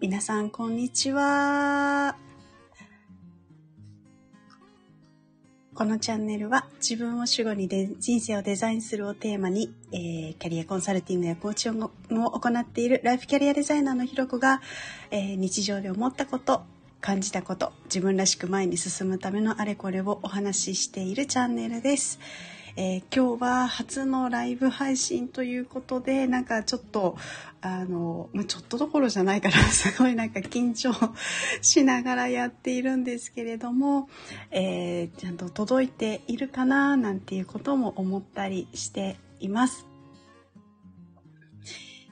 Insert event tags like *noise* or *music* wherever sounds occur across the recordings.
皆さん、こんにちは。このチャンネルは自分を主語にで人生をデザインするをテーマに、えー、キャリアコンサルティングやコーチングを行っているライフキャリアデザイナーのひろこが、えー、日常で思ったこと、感じたこと、自分らしく前に進むためのあれこれをお話ししているチャンネルです。えー、今日は初のライブ配信ということで、なんかちょっと、あの、まあ、ちょっとどころじゃないから、*laughs* すごいなんか緊張しながらやっているんですけれども、えー、ちゃんと届いているかな、なんていうことも思ったりしています。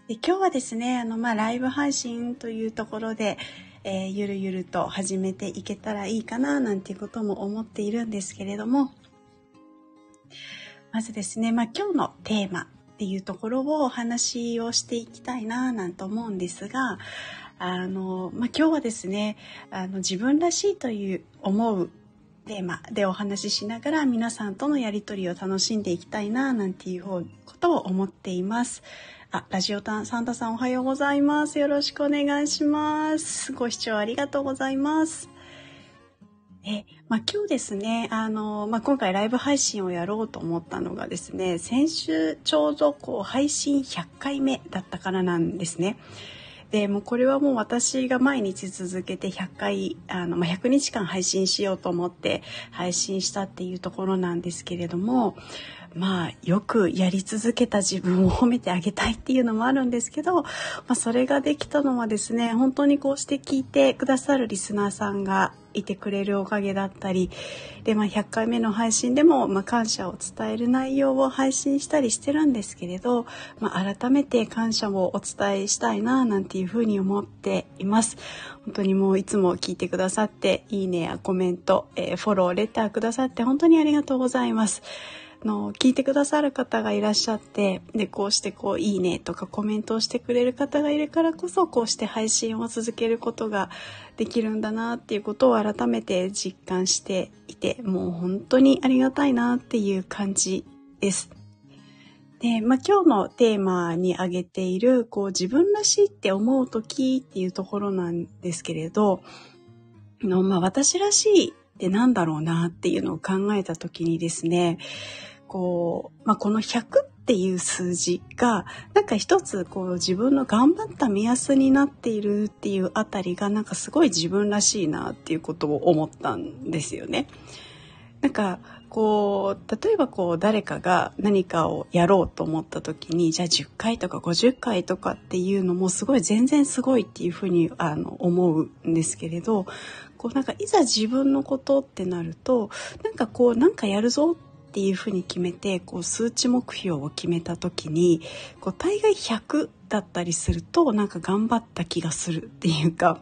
で今日はですね、あの、まあ、ライブ配信というところで、えー、ゆるゆると始めていけたらいいかな、なんていうことも思っているんですけれども、まずですね、まあ、今日のテーマっていうところをお話をしていきたいななんて思うんですが、あの、まあ、今日はですね、あの自分らしいという思うテーマでお話ししながら皆さんとのやりとりを楽しんでいきたいななんていうことを思っています。あ、ラジオタンサンタさんおはようございます。よろしくお願いします。ご視聴ありがとうございます。え、まあ、今日ですね、あの、まあ、今回ライブ配信をやろうと思ったのがですね、先週ちょうどこう配信100回目だったからなんですね。で、もこれはもう私が毎日続けて100回、あの、まあ、100日間配信しようと思って配信したっていうところなんですけれども、まあ、よくやり続けた自分を褒めてあげたいっていうのもあるんですけど、まあ、それができたのはですね、本当にこうして聞いてくださるリスナーさんがいてくれるおかげだったり、で、まあ、100回目の配信でも、まあ、感謝を伝える内容を配信したりしてるんですけれど、まあ、改めて感謝をお伝えしたいな、なんていうふうに思っています。本当にもういつも聞いてくださって、いいねやコメント、えー、フォロー、レターくださって本当にありがとうございます。の聞いてくださる方がいらっしゃってでこうしてこう「いいね」とかコメントをしてくれる方がいるからこそこうして配信を続けることができるんだなっていうことを改めて実感していてもう本当にありがたいなっていう感じです。で、まあ、今日のテーマに挙げている、こう自分らしいって思う時っていうところなんですけれど、のまあ、私らしいってなんだろうなっていうのを考えた時にですね、こう、まあ、この100っていう数字が、なんか一つこう自分の頑張った目安になっているっていうあたりがなんかすごい自分らしいなっていうことを思ったんですよね。なんかこう例えばこう誰かが何かをやろうと思った時にじゃあ10回とか50回とかっていうのもすごい全然すごいっていうふうにあの思うんですけれどこうなんかいざ自分のことってなるとなんかこうなんかやるぞってっていうふうに決めてこう数値目標を決めた時にこう大概100だったりするとなんか頑張った気がするっていうか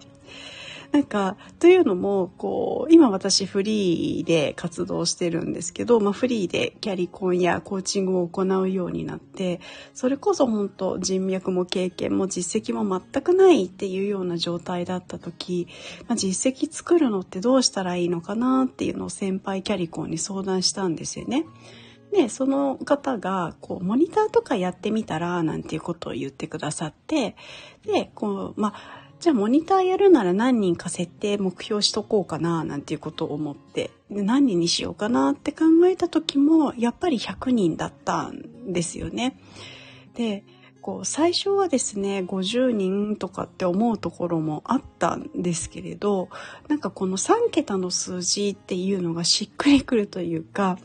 *laughs* なんか、というのも、こう、今私フリーで活動してるんですけど、まあフリーでキャリコンやコーチングを行うようになって、それこそ本当人脈も経験も実績も全くないっていうような状態だった時、まあ、実績作るのってどうしたらいいのかなっていうのを先輩キャリコンに相談したんですよね。で、その方が、こう、モニターとかやってみたら、なんていうことを言ってくださって、で、こう、まあ、じゃあモニターやるなら何人か設定目標しとこうかななんていうことを思って何人にしようかなって考えた時もやっぱり100人だったんですよね。でこう最初はですね50人とかって思うところもあったんですけれどなんかこの3桁の数字っていうのがしっくりくるというか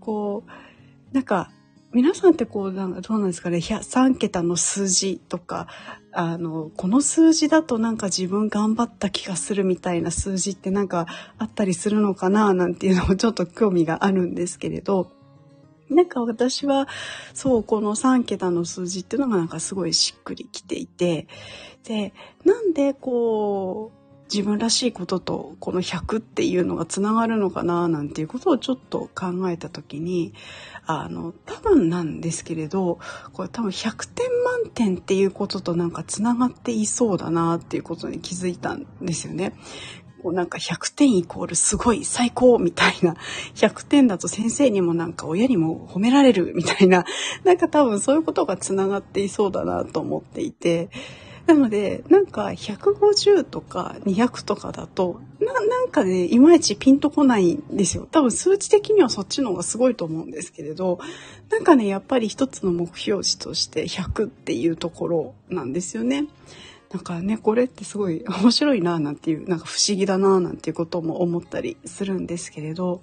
こうなんか皆さんってこう、なんかどうなんですかね、3桁の数字とか、あの、この数字だとなんか自分頑張った気がするみたいな数字ってなんかあったりするのかななんていうのもちょっと興味があるんですけれど、なんか私は、そう、この3桁の数字っていうのがなんかすごいしっくりきていて、で、なんでこう、自分らしいこととこの100っていうのがつながるのかななんていうことをちょっと考えた時にあの多分なんですけれどこれ多分100点満点っていうこととなんかつながっていそうだなっていうことに気づいたんですよね。なんか100点イコールすごい最高みたいな100点だと先生にもなんか親にも褒められるみたいななんか多分そういうことがつながっていそうだなと思っていてなので、なんか150とか200とかだと、な、なんかね、いまいちピンとこないんですよ。多分数値的にはそっちの方がすごいと思うんですけれど、なんかね、やっぱり一つの目標値として100っていうところなんですよね。なんかね、これってすごい *laughs* 面白いなぁなんていう、なんか不思議だなぁなんていうことも思ったりするんですけれど、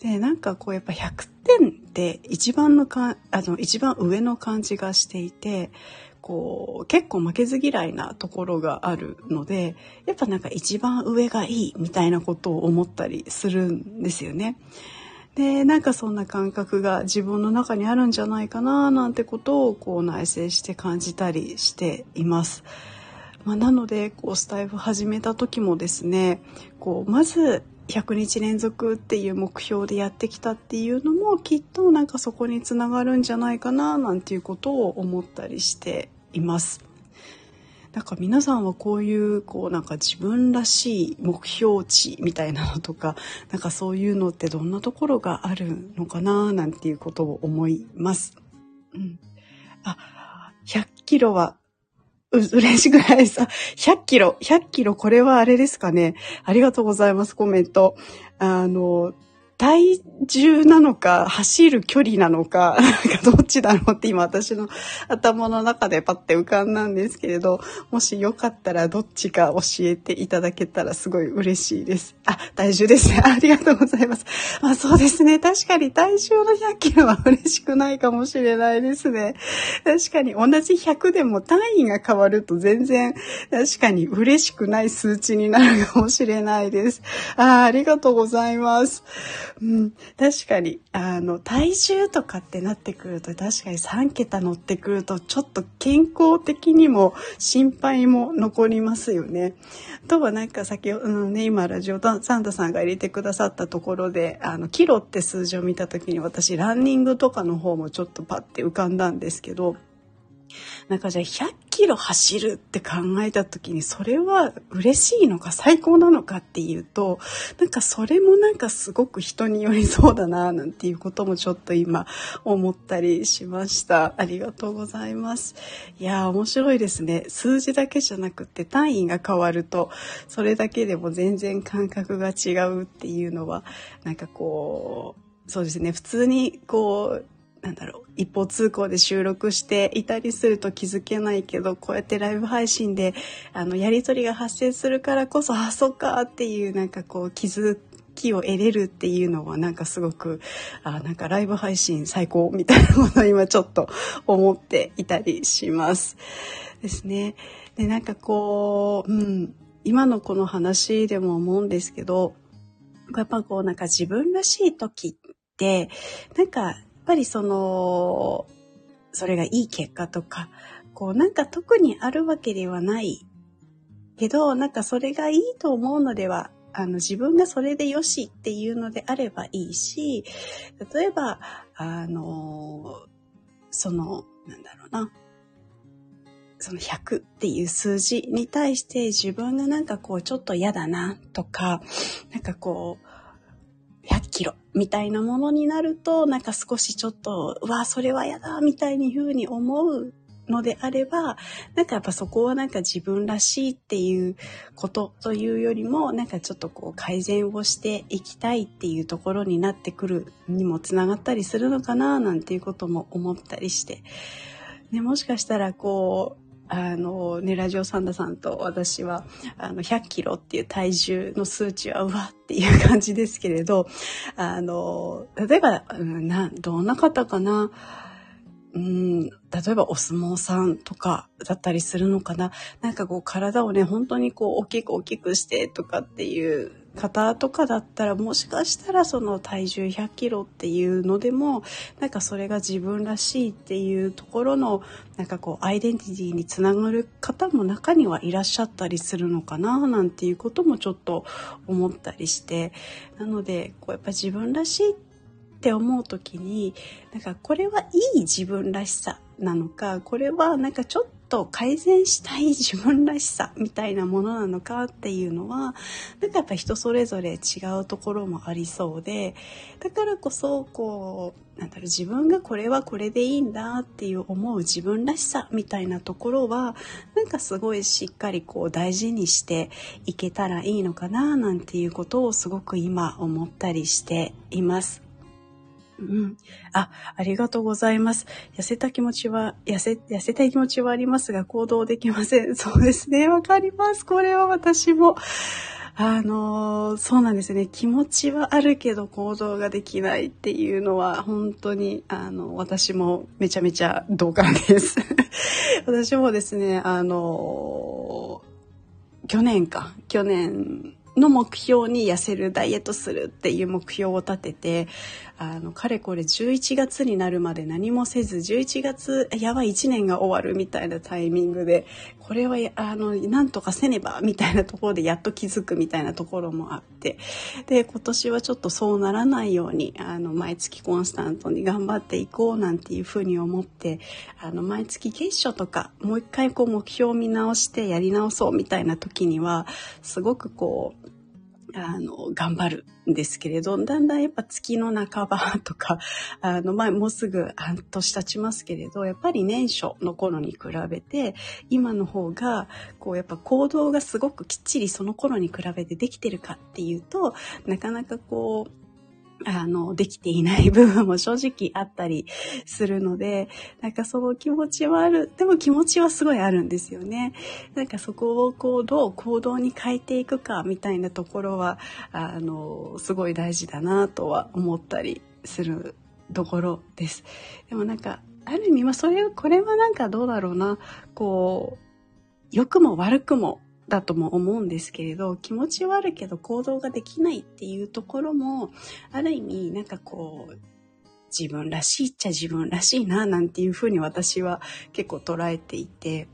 で、なんかこうやっぱ100点って一番のか、あの、一番上の感じがしていて、こう、結構負けず嫌いなところがあるので、やっぱなんか一番上がいいみたいなことを思ったりするんですよね。で、なんかそんな感覚が自分の中にあるんじゃないかななんてことをこう内省して感じたりしています。まあ、なのでこうスタイフ始めた時もですねこうまず100日連続っていう目標でやってきたっていうのもきっとなんかそこにつながるんじゃないかななんていうことを思ったりしています。なんか皆さんはこういうこうなんか自分らしい目標値みたいなのとか *laughs* なんかそういうのってどんなところがあるのかななんていうことを思います。うん、あ100キロはう、*laughs* 嬉しくないです。100キロ、100キロ、これはあれですかね。ありがとうございます、コメント。あの、体重なのか、走る距離なのか、*laughs* なんかどっちだろうって今私の頭の中でパッて浮かんだんですけれど、もしよかったらどっちか教えていただけたらすごい嬉しいです。あ、体重ですね。*laughs* ありがとうございます。まあそうですね。確かに体重の100キロは嬉しくないかもしれないですね。確かに同じ100でも単位が変わると全然確かに嬉しくない数値になるかもしれないです。あありがとうございます。うん、確かに、あの、体重とかってなってくると、確かに3桁乗ってくると、ちょっと健康的にも心配も残りますよね。あとはなんか先ほど、うん、ね、今ラジオサンタさんが入れてくださったところで、あの、キロって数字を見た時に私、ランニングとかの方もちょっとパッて浮かんだんですけど、なんかじゃあ100キロ走るって考えた時にそれは嬉しいのか最高なのかっていうとなんかそれもなんかすごく人によりそうだななんていうこともちょっと今思ったりしました。ありがとうございます。いや面白いですね。数字だけじゃなくて単位が変わるとそれだけでも全然感覚が違うっていうのはなんかこうそうですね。普通にこうなんだろう一方通行で収録していたりすると気づけないけどこうやってライブ配信であのやり取りが発生するからこそあそっかっていうなんかこう気づきを得れるっていうのはなんかすごくあなんかライブ配信最高みたいなものを今ちょっと思っていたりしますですね。でなんかこう、うん、今のこの話でも思うんですけどやっぱこうなんか自分らしい時ってなんかぱりその、それがいい結果とか、こうなんか特にあるわけではないけど、なんかそれがいいと思うのでは、あの自分がそれでよしっていうのであればいいし、例えば、あの、その、なんだろうな、その100っていう数字に対して自分がなんかこうちょっと嫌だなとか、なんかこう、キロみたいなものになると、なんか少しちょっと、うわ、それは嫌だみたいに風に思うのであれば、なんかやっぱそこはなんか自分らしいっていうことというよりも、なんかちょっとこう改善をしていきたいっていうところになってくるにもつながったりするのかななんていうことも思ったりして、ね、もしかしたらこう、あの、ね、ラジオサンダさんと私は、あの、100キロっていう体重の数値は、うわっていう感じですけれど、あの、例えば、うん、な、どんな方かな、うん、例えばお相撲さんとかだったりするのかな？なんかこう体をね、本当にこう大きく大きくしてとかっていう方とかだったらもしかしたらその体重100キロっていうのでもなんかそれが自分らしいっていうところのなんかこうアイデンティティにつながる方も中にはいらっしゃったりするのかななんていうこともちょっと思ったりして。なのでこうやっぱ自分らしいって思う時になんかこれはいい自分らしさなのかこれはなんかちょっと改善したい自分らしさみたいなものなのかっていうのはなんかやっぱ人それぞれ違うところもありそうでだからこそこうなんだろう自分がこれはこれでいいんだっていう思う自分らしさみたいなところはなんかすごいしっかりこう大事にしていけたらいいのかななんていうことをすごく今思ったりしています。うん。あ、ありがとうございます。痩せた気持ちは、痩せ、痩せたい気持ちはありますが、行動できません。*laughs* そうですね。わかります。これは私も。あのそうなんですね。気持ちはあるけど行動ができないっていうのは、本当に、あの、私もめちゃめちゃ同感です。*laughs* 私もですね、あの去年か、去年の目標に痩せるダイエットするっていう目標を立ててあのかれこれ11月になるまで何もせず11月やばい1年が終わるみたいなタイミングでこれはあのなんとかせねばみたいなところでやっと気づくみたいなところもあってで今年はちょっとそうならないようにあの毎月コンスタントに頑張っていこうなんていうふうに思ってあの毎月月初とかもう一回こう目標を見直してやり直そうみたいな時にはすごくこうあの、頑張るんですけれど、だんだんやっぱ月の半ばとか、*laughs* あの、まあ、もうすぐ半年経ちますけれど、やっぱり年初の頃に比べて、今の方が、こう、やっぱ行動がすごくきっちりその頃に比べてできてるかっていうと、なかなかこう、あの、できていない部分も正直あったりするので、なんかその気持ちはある。でも気持ちはすごいあるんですよね。なんかそこをこう、どう行動に変えていくかみたいなところは、あの、すごい大事だなとは思ったりするところです。でもなんか、ある意味、まあそれ、これはなんかどうだろうな、こう、良くも悪くもだとも思うんですけれど気持ちはあるけど行動ができないっていうところもある意味なんかこう自分らしいっちゃ自分らしいななんていうふうに私は結構捉えていて。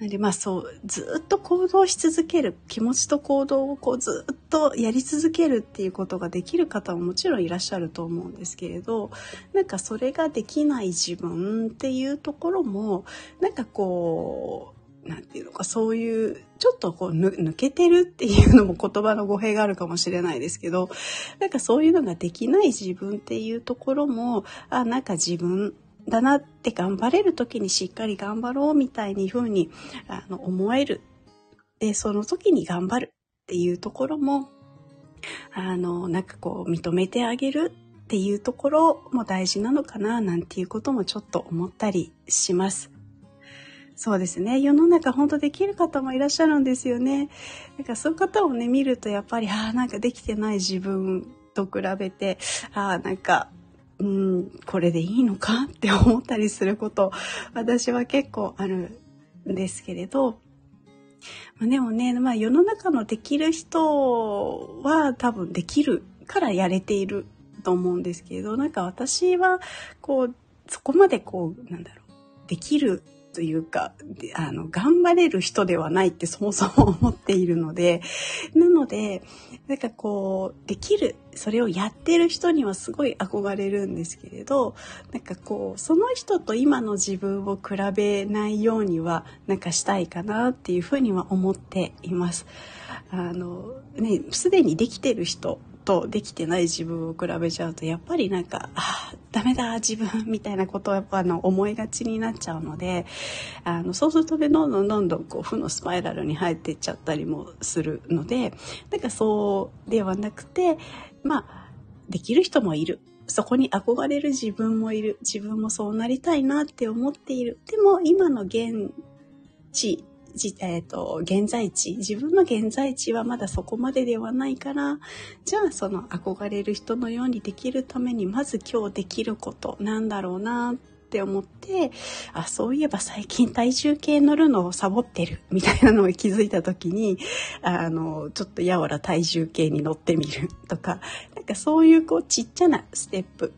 なんでまあそうずっと行動し続ける気持ちと行動をこうずっとやり続けるっていうことができる方ももちろんいらっしゃると思うんですけれどなんかそれができない自分っていうところもなんかこうなんていうのか、そういう、ちょっとこう抜けてるっていうのも言葉の語弊があるかもしれないですけど、なんかそういうのができない自分っていうところも、あ、なんか自分だなって頑張れる時にしっかり頑張ろうみたいに風にあの思える。で、その時に頑張るっていうところも、あの、なんかこう認めてあげるっていうところも大事なのかななんていうこともちょっと思ったりします。そうですね。世の中本当できる方もいらっしゃるんですよね。なんかそういう方をね、見るとやっぱり、ああ、なんかできてない自分と比べて、ああ、なんか、うん、これでいいのかって思ったりすること、私は結構あるんですけれど、ま、でもね、まあ世の中のできる人は多分できるからやれていると思うんですけれど、なんか私はこう、そこまでこう、なんだろう、できるというか、あの、頑張れる人ではないってそもそも思っているので、なので、なんかこう、できる、それをやってる人にはすごい憧れるんですけれど、なんかこう、その人と今の自分を比べないようには、なんかしたいかなっていうふうには思っています。あの、ね、すでにできてる人とできてない自分を比べちゃうとやっぱりなんかあダメだ自分みたいなことをやっぱあの思いがちになっちゃうのであのそうするとねどんどんどんどんこう負のスパイラルに入っていっちゃったりもするのでなんかそうではなくてまあできる人もいる。そこに憧れる自分もいる。自分もそうなりたいなって思っている。でも今の現地えっ、ー、と、現在地、自分の現在地はまだそこまでではないから、じゃあその憧れる人のようにできるために、まず今日できることなんだろうなって思って、あ、そういえば最近体重計乗るのをサボってるみたいなのを気づいた時に、あの、ちょっとやわら体重計に乗ってみる *laughs* とか、なんかそういうこうちっちゃなステップ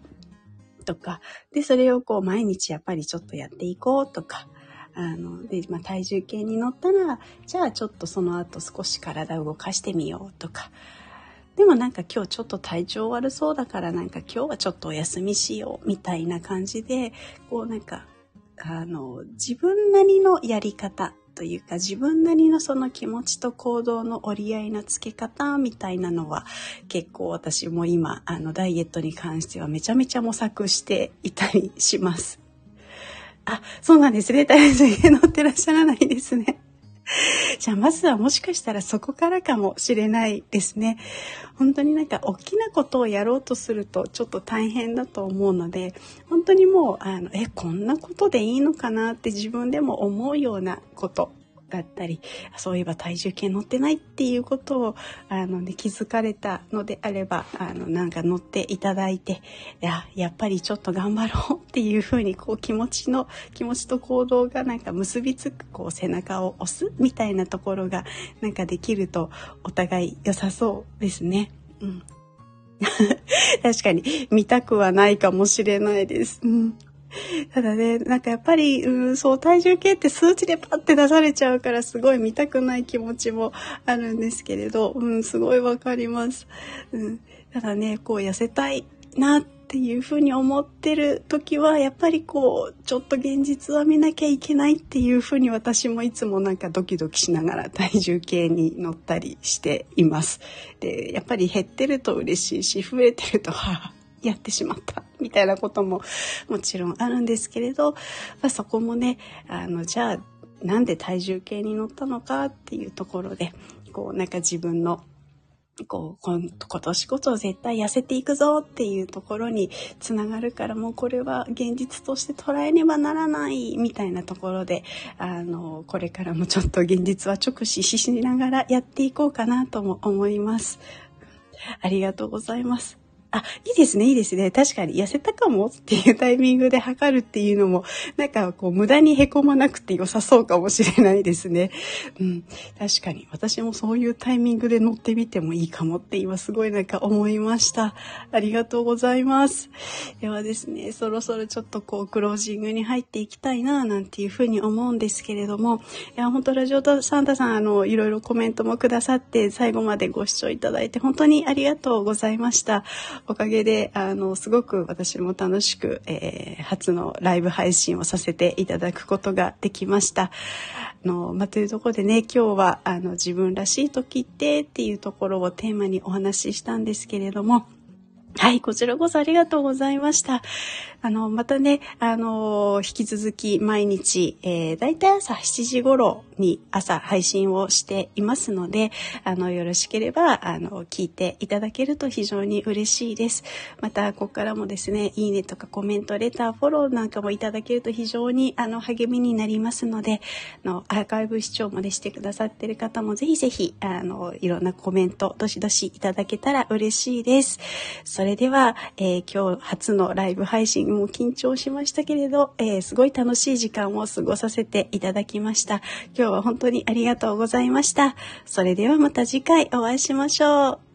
とか、で、それをこう毎日やっぱりちょっとやっていこうとか、あの、で、まあ、体重計に乗ったら、じゃあちょっとその後少し体を動かしてみようとか、でもなんか今日ちょっと体調悪そうだからなんか今日はちょっとお休みしようみたいな感じで、こうなんかあの、自分なりのやり方というか自分なりのその気持ちと行動の折り合いのつけ方みたいなのは結構私も今あのダイエットに関してはめちゃめちゃ模索していたりします。あ、そうなんですね。体重計乗ってらっしゃらないですね。*laughs* じゃあまずはもしかしたらそこからかもしれないですね。本当になんか大きなことをやろうとするとちょっと大変だと思うので、本当にもう、あの、え、こんなことでいいのかなって自分でも思うようなことだったり、そういえば体重計乗ってないっていうことを、あのね、気づかれたのであれば、あの、なんか乗っていただいて、いや、やっぱりちょっと頑張ろうっていうふうに、こう気持ちの、気持ちと行動がなんか結びつく、こう背中を押すみたいなところが、なんかできるとお互い良さそうですね。うん。*laughs* 確かに見たくはないかもしれないです。うん *laughs* ただね、なんかやっぱり、うん、そう、体重計って数値でパッて出されちゃうから、すごい見たくない気持ちもあるんですけれど、うん、すごいわかります。うん、ただね、こう痩せたいなっていうふうに思ってる時は、やっぱりこう、ちょっと現実は見なきゃいけないっていうふうに私もいつもなんかドキドキしながら体重計に乗ったりしています。で、やっぱり減ってると嬉しいし、増えてると、は、*laughs* やってしまった *laughs* みたいなことももちろんあるんですけれど、まあ、そこもねあのじゃあなんで体重計に乗ったのかっていうところでこうなんか自分のこう今年こそ絶対痩せていくぞっていうところにつながるからもうこれは現実として捉えねばならないみたいなところであのこれからもちょっと現実は直視しながらやっていこうかなとも思います。ありがとうございます。あ、いいですね、いいですね。確かに痩せたかもっていうタイミングで測るっていうのも、なんかこう無駄に凹まなくて良さそうかもしれないですね。うん。確かに私もそういうタイミングで乗ってみてもいいかもって今すごいなんか思いました。ありがとうございます。ではですね、そろそろちょっとこうクロージングに入っていきたいななんていうふうに思うんですけれども、いや、本当ラジオサンタさん、あの、いろいろコメントもくださって最後までご視聴いただいて本当にありがとうございました。おかげで、あの、すごく私も楽しく、えー、初のライブ配信をさせていただくことができました。あの、まあ、というところでね、今日は、あの、自分らしい時ってっていうところをテーマにお話ししたんですけれども、はい、こちらこそありがとうございました。あの、またね、あの、引き続き毎日、えー、だいたい朝7時頃に朝配信をしていますので、あの、よろしければ、あの、聞いていただけると非常に嬉しいです。また、ここからもですね、いいねとかコメント、レター、フォローなんかもいただけると非常に、あの、励みになりますので、あの、アーカイブ視聴までしてくださっている方もぜひぜひ、あの、いろんなコメント、どしどしいただけたら嬉しいです。それでは、えー、今日初のライブ配信も緊張しましたけれど、えー、すごい楽しい時間を過ごさせていただきました。今日は本当にありがとうございました。それではまた次回お会いしましょう。